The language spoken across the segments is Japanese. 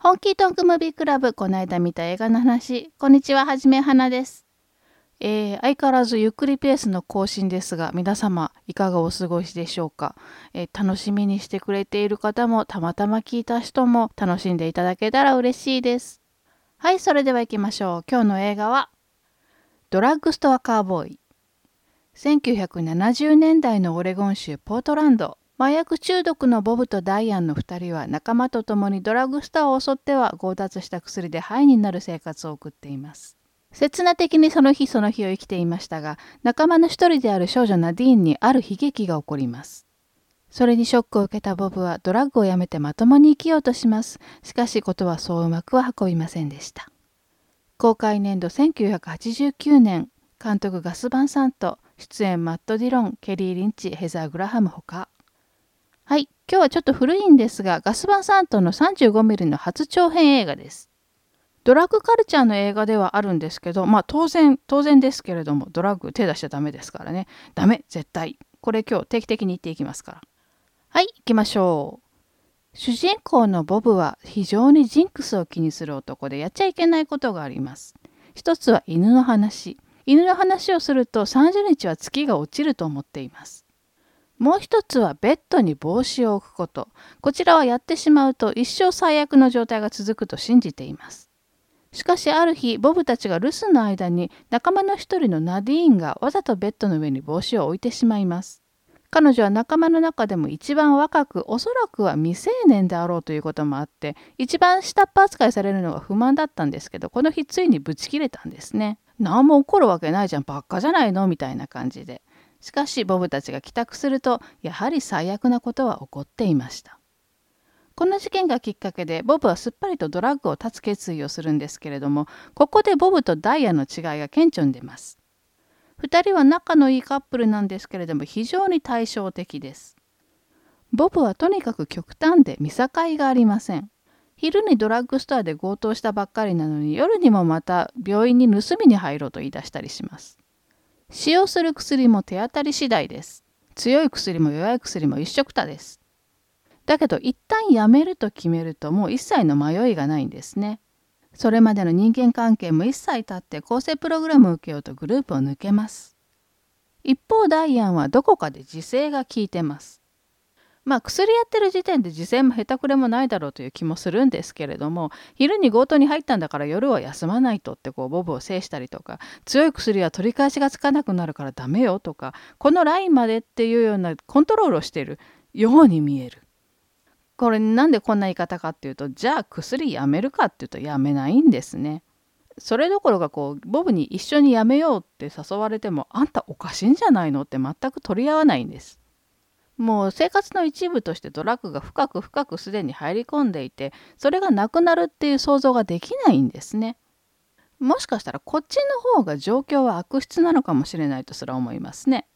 本気トンクムービークラブ、この間見た映画の話。こんにちは、はじめはなです。えー、相変わらずゆっくりペースの更新ですが、皆様、いかがお過ごしでしょうか、えー、楽しみにしてくれている方も、たまたま聞いた人も、楽しんでいただけたら嬉しいです。はい、それでは行きましょう。今日の映画は、ドラッグストアカーボーイ。1970年代のオレゴン州ポートランド。麻薬中毒のボブとダイアンの2人は仲間と共にドラッグストアを襲っては強奪した薬でハイになる生活を送っています。刹那的にその日その日を生きていましたが仲間の一人である少女ナディーンにある悲劇が起こります。それにショックを受けたボブはドラッグをやめてまともに生きようとします。しかしことはそううまくは運びませんでした。公開年度1989年監督ガス・バンサント出演マット・ディロンケリー・リンチヘザー・グラハムほかはい、今日はちょっと古いんですが、ガスバンサントの 35mm の初長編映画です。ドラッグカルチャーの映画ではあるんですけど、まあ当然、当然ですけれども、ドラッグ手出しちゃダメですからね。ダメ、絶対。これ今日定期的に言っていきますから。はい、行きましょう。主人公のボブは非常にジンクスを気にする男でやっちゃいけないことがあります。一つは犬の話。犬の話をすると30日は月が落ちると思っています。もう一つはベッドに帽子を置くこと。こちらはやってしまうと一生最悪の状態が続くと信じています。しかしある日、ボブたちが留守の間に仲間の一人のナディーンがわざとベッドの上に帽子を置いてしまいます。彼女は仲間の中でも一番若く、おそらくは未成年であろうということもあって、一番下っ端扱いされるのが不満だったんですけど、この日ついにブチ切れたんですね。何も起こるわけないじゃん、ばっかじゃないの？みたいな感じで。しかしボブたちが帰宅するとやはり最悪なことは起こっていました。この事件がきっかけでボブはすっぱりとドラッグを断つ決意をするんですけれどもここでボブとダイヤの違いが顕著に出ます。2人は仲のいいカップルなんですけれども非常に対照的です。ボブはとにかく極端で見境がありません。昼にドラッグストアで強盗したばっかりなのに夜にもまた病院に盗みに入ろうと言い出したりします。使用する薬も手当たり次第です。強い薬も弱い薬も一緒くたです。だけど一旦やめると決めるともう一切の迷いがないんですね。それまでの人間関係も一切経って構成プログラムを受けようとグループを抜けます。一方ダイアンはどこかで自制が効いてます。まあ薬やってる時点で自制もへたくれもないだろうという気もするんですけれども昼に強盗に入ったんだから夜は休まないとってこうボブを制したりとか強い薬は取り返しがつかなくなるからダメよとかこのラインまでっていうようなコントロールをしているように見える。これなんでこんな言い方かっていうとじゃあ薬やめるかっていうとやめないんですね。それどころかこうボブに一緒にやめようって誘われてもあんたおかしいんじゃないのって全く取り合わないんです。もう生活の一部としてドラッグが深く深くすでに入り込んでいてそれがなくなるっていう想像ができないんですね。もしかしたらこっちの方が状況は悪質なのかもしれないとすら思いますね。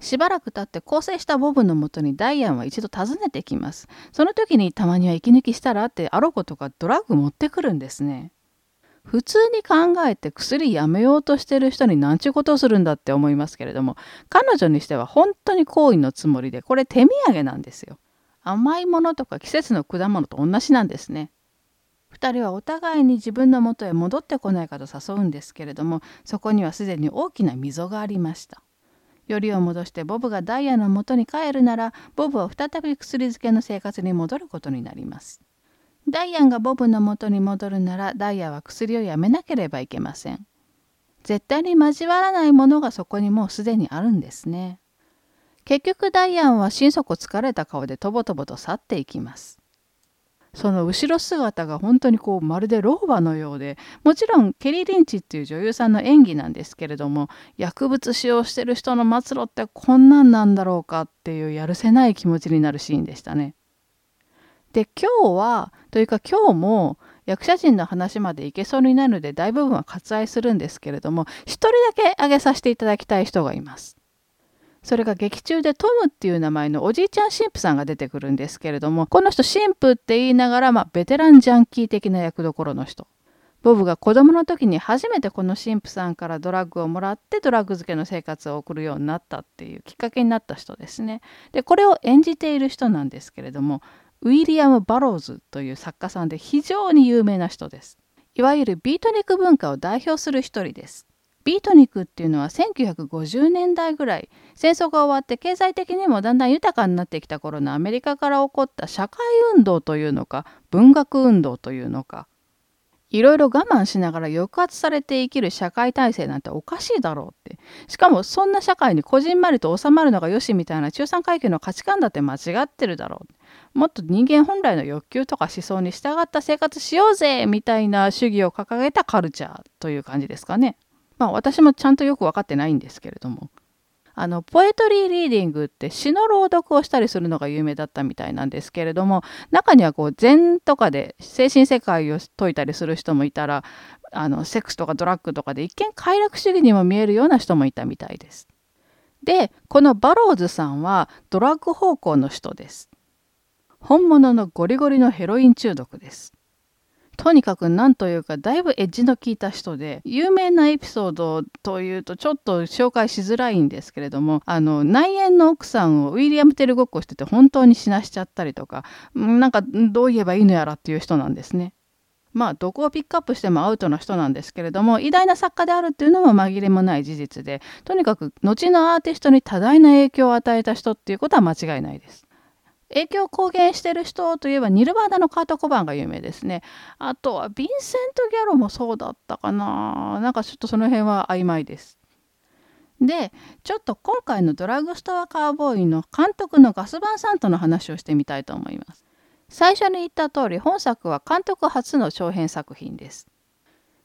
しばらく経って構成したボブのもとにダイアンは一度訪ねてきます。その時にたまには息抜きしたらってアロコとかドラッグ持ってくるんですね。普通に考えて薬やめようとしてる人に何ちゅうことをするんだって思いますけれども彼女にしては本当に好意のつもりでこれ手土産なんですよ。甘いものとか季節の果物と同じなんですね。2人はお互いに自分のもとへ戻ってこないかと誘うんですけれどもそこにはすでに大きな溝がありました。よりを戻してボブがダイヤのもとに帰るならボブは再び薬漬けの生活に戻ることになります。ダイアンがボブの元に戻るならダイヤは薬をやめなければいけません。絶対に交わらないものがそこにもうすでにあるんですね。結局ダイアンは心底疲れた顔でとぼとぼと去っていきます。その後ろ姿が本当にこうまるで老婆のようでもちろんケリー・リンチっていう女優さんの演技なんですけれども薬物使用してる人の末路ってこんなんなんだろうかっていうやるせない気持ちになるシーンでしたね。で今日はというか今日も役者陣の話までいけそうになるので大部分は割愛するんですけれども一人だけ挙げさせていただきたい人がいます。それが劇中でトムっていう名前のおじいちゃん神父さんが出てくるんですけれどもこの人神父って言いながら、まあ、ベテランジャンキー的な役どころの人。ボブが子供の時に初めてこの神父さんからドラッグをもらってドラッグ漬けの生活を送るようになったっていうきっかけになった人ですね。でこれを演じている人なんですけれどもウィリアム・バローズという作家さんで非常に有名な人です。いわゆるビートニク文化を代表する一人です。ビートニクっていうのは1950年代ぐらい戦争が終わって経済的にもだんだん豊かになってきた頃のアメリカから起こった社会運動というのか文学運動というのかいろいろ我慢しながら抑圧されて生きる社会体制なんておかしいだろうってしかもそんな社会にこじんまりと収まるのがよしみたいな中産階級の価値観だって間違ってるだろうもっと人間本来の欲求とか思想に従った生活しようぜみたいな主義を掲げたカルチャーという感じですかね。まあ私もちゃんとよく分かってないんですけれども。あのポエトリーリーディングって詩の朗読をしたりするのが有名だったみたいなんですけれども中にはこう禅とかで精神世界を説いたりする人もいたらあのセックスとかドラッグとかで一見快楽主義にも見えるような人もいたみたいです。でこのバローズさんはドラッグ方向の人です。本物のゴリゴリのヘロイン中毒です。とにかく何というかだいぶエッジの効いた人で有名なエピソードというとちょっと紹介しづらいんですけれどもあの内縁の奥さんをウィリアム・テルごっこしてて本当に死なしちゃったりとかなんかどう言えばいいのやらっていう人なんですね。まあどこをピックアップしてもアウトな人なんですけれども偉大な作家であるっていうのも紛れもない事実でとにかく後のアーティストに多大な影響を与えた人っていうことは間違いないです。影響を公言してる人といえばニルバーナのカート・コバンが有名ですね。あとはヴィンセント・ギャロもそうだったかな。なんかちょっとその辺は曖昧です。でちょっと今回のドラッグストアカーボーイの監督のガス・バンサントの話をしてみたいと思います。最初に言った通り本作は監督初の長編作品です。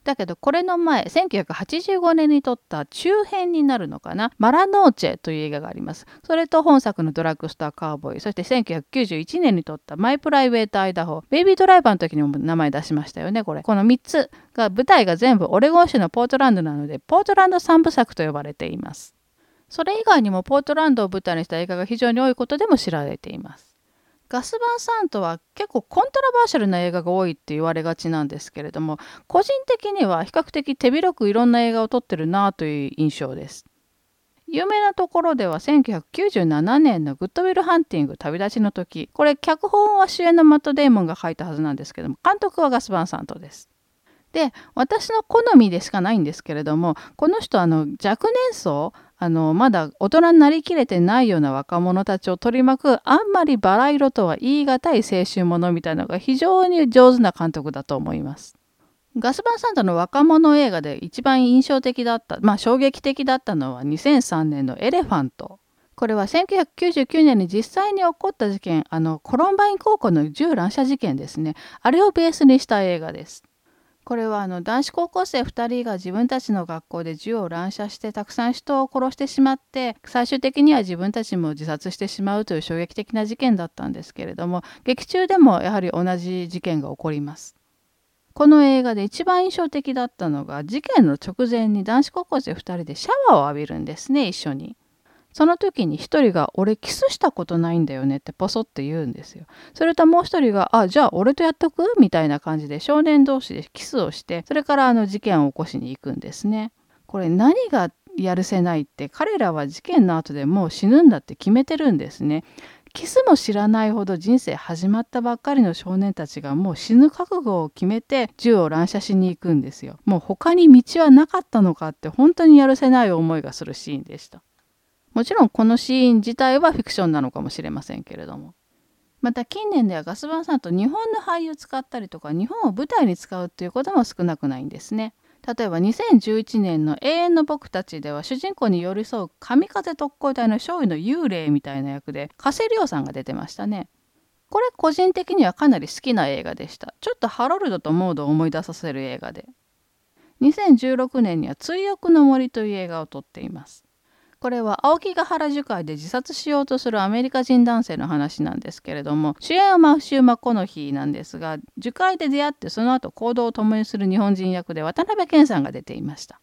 だけどこれの前1985年に撮った中編になるのかな「マラノーチェ」という映画があります。それと本作の「ドラッグストアカーボーイ」そして1991年に撮った「マイ・プライベート・アイダホ」ベイビードライバーの時にも名前出しましたよねこれ。この3つが舞台が全部オレゴン州のポートランドなのでポートランド三部作と呼ばれています。それ以外にもポートランドを舞台にした映画が非常に多いことでも知られています。ガス・バンサントは結構コントラバーシャルな映画が多いって言われがちなんですけれども個人的には比較的手広くいろんな映画を撮ってるなという印象です。有名なところでは1997年のグッドウィル・ハンティング旅立ちの時これ脚本は主演のマット・デーモンが書いたはずなんですけども監督はガス・バンサントです。で私の好みでしかないんですけれどもこの人あの若年層あのまだ大人になりきれてないような若者たちを取り巻くあんまりバラ色とは言い難い青春ものみたいなのが非常に上手な監督だと思います。ガスバンサンドの若者映画で一番印象的だった、まあ衝撃的だったのは2003年のエレファント。これは1999年に実際に起こった事件、あのコロンバイン高校の銃乱射事件ですね。あれをベースにした映画です。これはあの男子高校生2人が自分たちの学校で銃を乱射してたくさん人を殺してしまって最終的には自分たちも自殺してしまうという衝撃的な事件だったんですけれども劇中でもやはり同じ事件が起こります。この映画で一番印象的だったのが事件の直前に男子高校生2人でシャワーを浴びるんですね一緒に。その時に一人が「俺キスしたことないんだよね」ってポソって言うんですよ。それともう一人が「あじゃあ俺とやっとく?」みたいな感じで少年同士でキスをしてそれからあの事件を起こしに行くんですね。これ何がやるせないって彼らは事件の後でもう死ぬんだって決めてるんですね。キスも知らないほど人生始まったばっかりの少年たちがもう死ぬ覚悟を決めて銃を乱射しに行くんですよ。もう他に道はなかったのかって本当にやるせない思いがするシーンでした。もちろんこのシーン自体はフィクションなのかもしれませんけれども。また近年ではガスバンさんと日本の俳優使ったりとか日本を舞台に使うっていうことも少なくないんですね。例えば2011年の「永遠の僕たち」では主人公に寄り添う神風特攻隊の少尉の幽霊みたいな役で加瀬亮さんが出てましたね。これ個人的にはかなり好きな映画でした。ちょっとハロルドとモードを思い出させる映画で。2016年には「追憶の森」という映画を撮っています。これは青木ヶ原樹海で自殺しようとするアメリカ人男性の話なんですけれども主演はマフシュー・マコノヒーなんですが樹海で出会ってその後行動を共にする日本人役で渡辺謙さんが出ていました。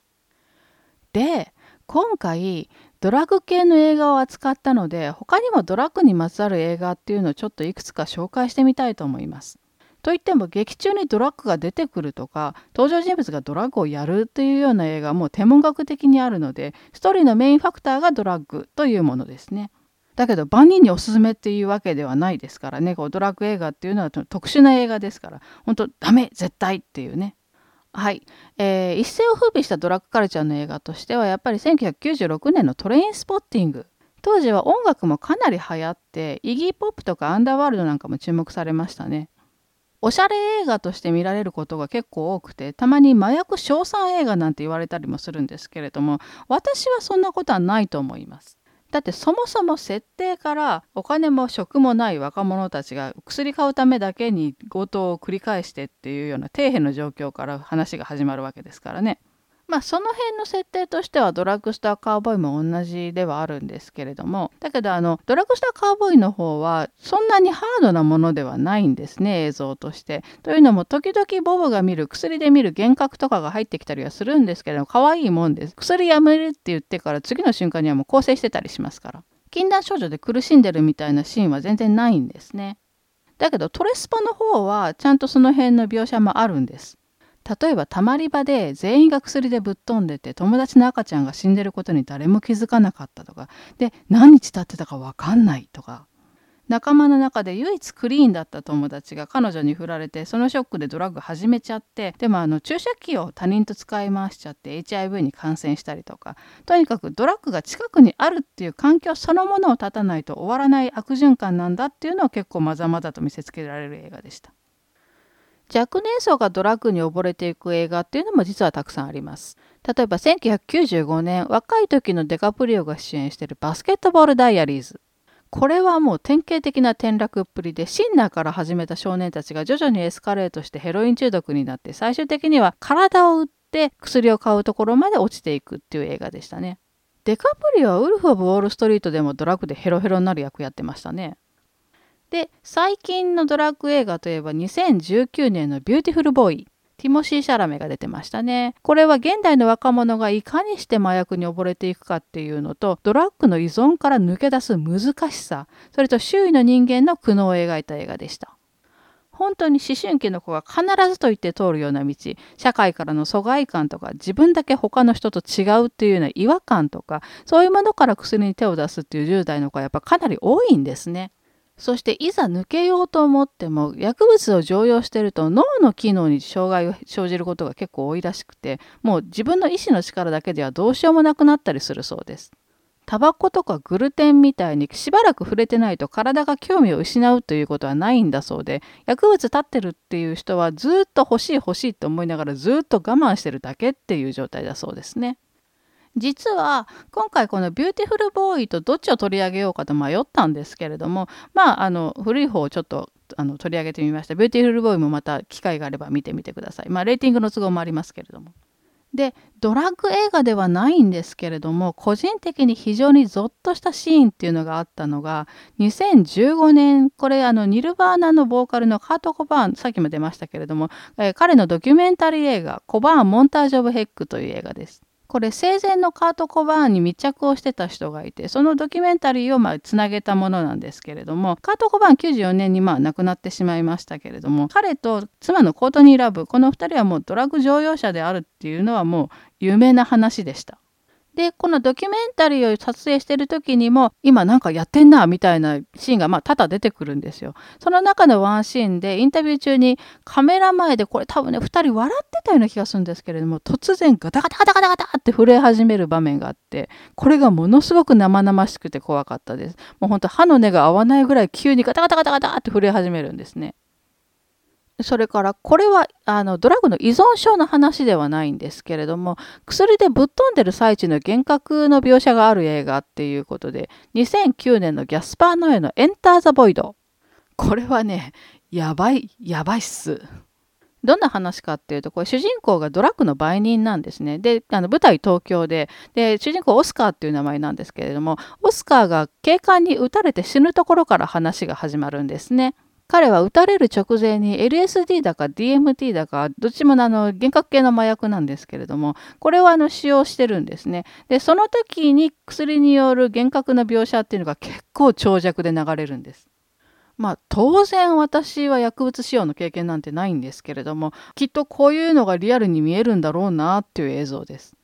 で今回ドラッグ系の映画を扱ったので他にもドラッグにまつわる映画っていうのをちょっといくつか紹介してみたいと思います。といっても劇中にドラッグが出てくるとか登場人物がドラッグをやるというような映画も天文学的にあるのでストーリーのメインファクターがドラッグというものですね。だけど万人におすすめっていうわけではないですからね。こうドラッグ映画っていうのは特殊な映画ですから本当ダメ絶対っていうね。はい、えー、一世を風靡したドラッグカルチャーの映画としてはやっぱり1996年のトレインスポッティング。当時は音楽もかなり流行ってイギーポップとかアンダーワールドなんかも注目されましたね。おしゃれ映画として見られることが結構多くてたまに麻薬賞賛映画なんて言われたりもするんですけれども私はそんなことはないと思いますだってそもそも設定からお金も職もない若者たちが薬買うためだけに強盗を繰り返してっていうような底辺の状況から話が始まるわけですからね。まあその辺の設定としてはドラッグストアカーボーイも同じではあるんですけれどもだけどあのドラッグストアカーボーイの方はそんなにハードなものではないんですね映像として。というのも時々ボブが見る薬で見る幻覚とかが入ってきたりはするんですけれども可愛いもんです。薬やめるって言ってから次の瞬間にはもう構成してたりしますから。禁断症状で苦しんでるみたいなシーンは全然ないんですね。だけどトレスパの方はちゃんとその辺の描写もあるんです。例えばたまり場で全員が薬でぶっ飛んでて友達の赤ちゃんが死んでることに誰も気づかなかったとか。で何日経ってたか分かんないとか。仲間の中で唯一クリーンだった友達が彼女に振られてそのショックでドラッグ始めちゃってでもあの注射器を他人と使い回しちゃって HIV に感染したりとか。とにかくドラッグが近くにあるっていう環境そのものを断たないと終わらない悪循環なんだっていうのを結構まざまざと見せつけられる映画でした。若年層がドラッグに溺れていく映画っていうのも実はたくさんあります。例えば1995年若い時のデカプリオが主演しているバスケットボールダイアリーズ。これはもう典型的な転落っぷりでシンナーから始めた少年たちが徐々にエスカレートしてヘロイン中毒になって最終的には体を打って薬を買うところまで落ちていくっていう映画でしたね。デカプリオはウルフ・オブ・ウォール・ストリートでもドラッグでヘロヘロになる役やってましたね。で最近のドラッグ映画といえば2019年の「ビューティフル・ボーイ」ティモシー・シャラメが出てましたね。これは現代の若者がいかにして麻薬に溺れていくかっていうのとドラッグの依存から抜け出す難しさそれと周囲の人間の苦悩を描いた映画でした。本当に思春期の子が必ずと言って通るような道社会からの疎外感とか自分だけ他の人と違うっていうような違和感とかそういうものから薬に手を出すっていう10代の子はやっぱかなり多いんですね。そしていざ抜けようと思っても薬物を常用してると脳の機能に障害が生じることが結構多いらしくてもう自分の意思の力だけではどうしようもなくなったりするそうです。タバコとかグルテンみたいにしばらく触れてないと体が興味を失うということはないんだそうで薬物立ってるっていう人はずっと欲しい欲しいと思いながらずっと我慢してるだけっていう状態だそうですね。実は今回このビューティフルボーイとどっちを取り上げようかと迷ったんですけれどもまああの古い方をちょっとあの取り上げてみました。ビューティフルボーイもまた機会があれば見てみてください。まあレーティングの都合もありますけれども。でドラッグ映画ではないんですけれども個人的に非常にゾッとしたシーンっていうのがあったのが2015年これあのニルバーナのボーカルのカート・コバーンさっきも出ましたけれども、えー、彼のドキュメンタリー映画「コバーン・モンタージュ・オブ・ヘック」という映画です。これ生前のカート・コバーンに密着をしてた人がいてそのドキュメンタリーをまあつなげたものなんですけれどもカート・コバーン94年にまあ亡くなってしまいましたけれども彼と妻のコートニー・ラブこの2人はもうドラッグ乗用車であるっていうのはもう有名な話でした。でこのドキュメンタリーを撮影してる時にも今なんかやってんなみたいなシーンがまあ多々出てくるんですよ。その中のワンシーンでインタビュー中にカメラ前でこれ多分ね2人笑ってたような気がするんですけれども突然ガタガタガタガタガタって震え始める場面があってこれがものすごく生々しくて怖かったです。もうほんと歯の根が合わないぐらい急にガタガタガタガタって震え始めるんですね。それからこれはあのドラッグの依存症の話ではないんですけれども薬でぶっ飛んでる最中の幻覚の描写がある映画っていうことで2009年のギャスパー・ノエの「エンター・ザ・ボイド」これはねやばいやばいっす。どんな話かっていうとこれ主人公がドラッグの売人なんですね。であの舞台東京でで主人公オスカーっていう名前なんですけれどもオスカーが警官に撃たれて死ぬところから話が始まるんですね。彼は撃たれる直前に LSD だか DMT だかどっちもあの幻覚系の麻薬なんですけれどもこれはあの使用してるんですね。でその時に薬による幻覚の描写っていうのが結構長尺で流れるんです。まあ当然私は薬物使用の経験なんてないんですけれどもきっとこういうのがリアルに見えるんだろうなっていう映像です。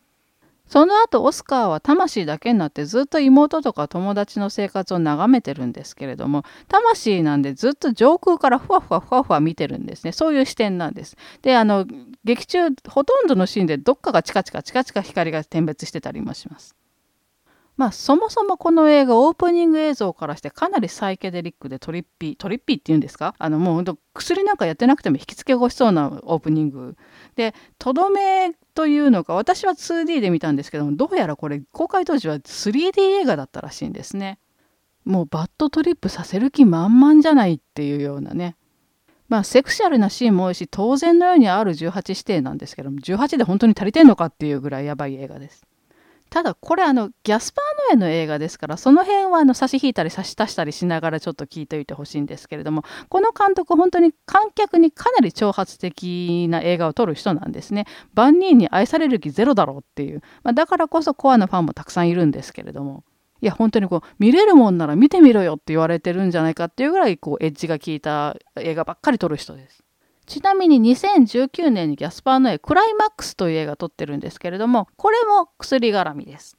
その後オスカーは魂だけになってずっと妹とか友達の生活を眺めてるんですけれども魂なんでずっと上空からふわふわふわふわ見てるんですねそういう視点なんです。であの劇中ほとんどのシーンでどっかがチカチカチカチカ光が点滅してたりもします。まあ、そもそもこの映画オープニング映像からしてかなりサイケデリックでトリッピートリッピーっていうんですか？あのもうほんと薬なんかやってなくても引きつけごしそうなオープニングでとどめというのか私は 2D で見たんですけどもどうやらこれ公開当時は 3D 映画だったらしいんですね。もうバッドトリップさせる気満々じゃないっていうようなね。まあセクシャルなシーンも多いし当然のようにある18指定なんですけども18で本当に足りてんのかっていうぐらいやばい映画です。ただこれあのギャスパー・ノエの映画ですからその辺はあの差し引いたり差し足したりしながらちょっと聞いておいてほしいんですけれどもこの監督本当に観客にかなり挑発的な映画を撮る人なんですね。万人に愛される気ゼロだろうっていう、まあ、だからこそコアなファンもたくさんいるんですけれども。いや本当にこう見れるもんなら見てみろよって言われてるんじゃないかっていうぐらいこうエッジが効いた映画ばっかり撮る人です。ちなみに2019年にギャスパーの絵クライマックスという映画撮ってるんですけれどもこれも薬絡みです。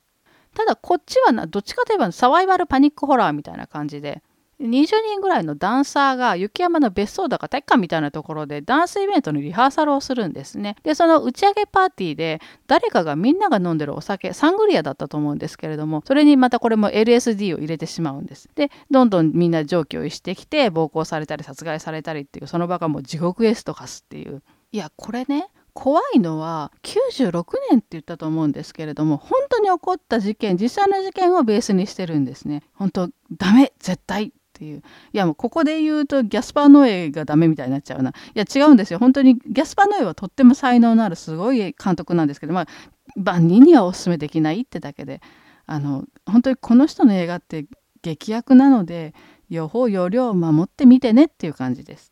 ただこっちはなどっちかといえばサバイバルパニックホラーみたいな感じで20人ぐらいのダンサーが雪山の別荘だか体育館みたいなところでダンスイベントのリハーサルをするんですね。でその打ち上げパーティーで誰かがみんなが飲んでるお酒サングリアだったと思うんですけれどもそれにまたこれも LSD を入れてしまうんです。でどんどんみんな常軌を逸してきて暴行されたり殺害されたりっていうその場がもう地獄エストカスっていういやこれね怖いのは96年って言ったと思うんですけれども本当に起こった事件実際の事件をベースにしてるんですね。本当ダメ絶対っていう。いやもうここで言うとギャスパー・ノエがダメみたいになっちゃうな。いや違うんですよ。本当にギャスパー・ノエはとっても才能のあるすごい監督なんですけどまあ万人にはおすすめできないってだけで。あの本当にこの人の映画って劇薬なので予報要領を守ってみてねっていう感じです。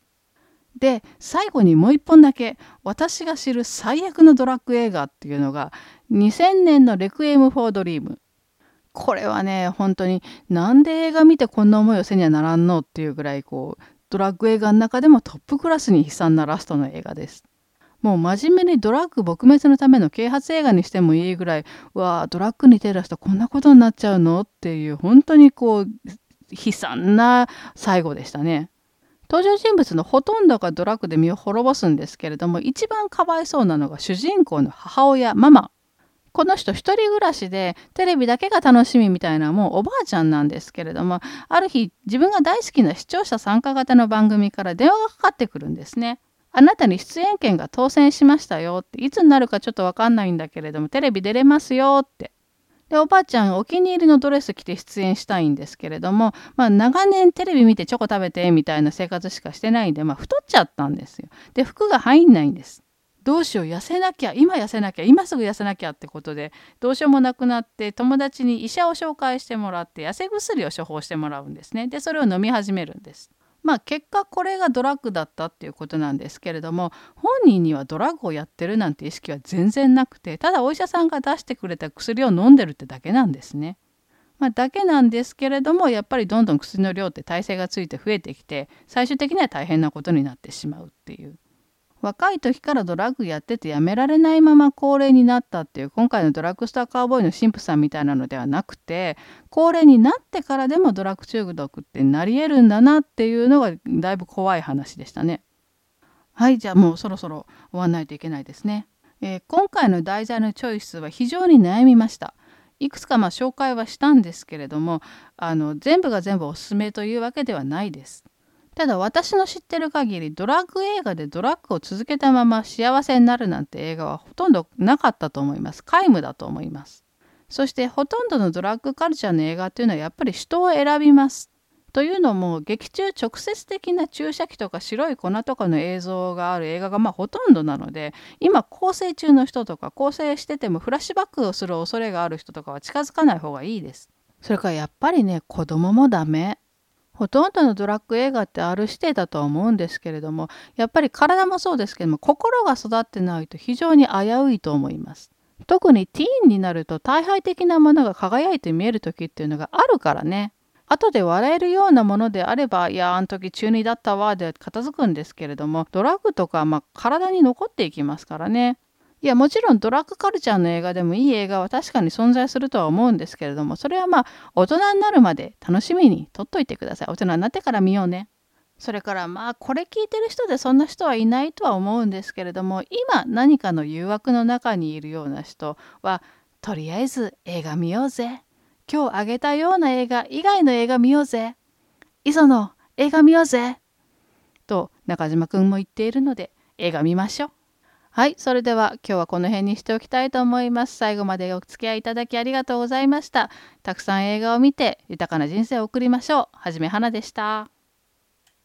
で最後にもう一本だけ私が知る最悪のドラッグ映画っていうのが2000年の「レクイエム・フォー・ドリーム」これはね本当になんで映画見てこんな思いをせにゃならんのっていうぐらいこうドラッグ映画の中でもトップクラスに悲惨なラストの映画です。もう真面目にドラッグ撲滅のための啓発映画にしてもいいぐらいうわドラッグに手出すとこんなことになっちゃうのっていう本当にこう悲惨な最後でしたね。登場人物のほとんどがドラッグで身を滅ぼすんですけれども一番かわいそうなのが主人公の母親ママこの人一人暮らしでテレビだけが楽しみみたいなもうおばあちゃんなんですけれどもある日自分が大好きな視聴者参加型の番組から電話がかかってくるんですね。あなたに出演権が当選しましたよっていつになるかちょっとわかんないんだけれどもテレビ出れますよってでおばあちゃんお気に入りのドレス着て出演したいんですけれども、まあ、長年テレビ見てチョコ食べてみたいな生活しかしてないんで、まあ、太っちゃったんですよ。で服が入んないんです。どうしよう痩せなきゃ今痩せなきゃ今すぐ痩せなきゃってことでどうしようもなくなって友達に医者を紹介してもらって痩せ薬を処方してもらうんですね。でそれを飲み始めるんです。まあ結果これがドラッグだったっていうことなんですけれども本人にはドラッグをやってるなんて意識は全然なくてただお医者さんが出してくれた薬を飲んでるってだけなんですね。まあ、だけなんですけれどもやっぱりどんどん薬の量って耐性がついて増えてきて最終的には大変なことになってしまうっていう。若い時からドラッグやっててやめられないまま高齢になったっていう今回のドラッグストアカーボーイの神父さんみたいなのではなくて高齢になってからでもドラッグ中毒ってなり得るんだなっていうのがだいぶ怖い話でしたね。はいじゃあもうそろそろ終わんないといけないですね。えー、今回の題材のチョイスは非常に悩みました。いくつかまあ紹介はしたんですけれどもあの全部が全部おすすめというわけではないです。ただ私の知ってる限りドラッグ映画でドラッグを続けたまま幸せになるなんて映画はほとんどなかったと思います。皆無だと思います。そしてほとんどのドラッグカルチャーの映画っていうのはやっぱり人を選びます。というのも劇中直接的な注射器とか白い粉とかの映像がある映画がまあほとんどなので今構成中の人とか構成しててもフラッシュバックをする恐れがある人とかは近づかない方がいいです。それからやっぱりね子供もダメ。ほとんどのドラッグ映画ってある指定だとは思うんですけれどもやっぱり体もそうですけども心が育ってないと非常に危ういと思います。特にティーンになると大敗的なものが輝いて見える時っていうのがあるからね。後で笑えるようなものであればいやあの時中2だったわで片付くんですけれどもドラッグとか、まあ、体に残っていきますからね。いやもちろんドラッグカルチャーの映画でもいい映画は確かに存在するとは思うんですけれどもそれはまあ大人になるまで楽しみにとっといてください。大人になってから見ようね。それからまあこれ聞いてる人でそんな人はいないとは思うんですけれども今何かの誘惑の中にいるような人はとりあえず映画見ようぜ。今日あげたような映画以外の映画見ようぜ。磯野映画見ようぜ。と中島くんも言っているので映画見ましょう。はい、それでは今日はこの辺にしておきたいと思います。最後までお付き合いいただきありがとうございました。たくさん映画を見て豊かな人生を送りましょう。はじめはなでした。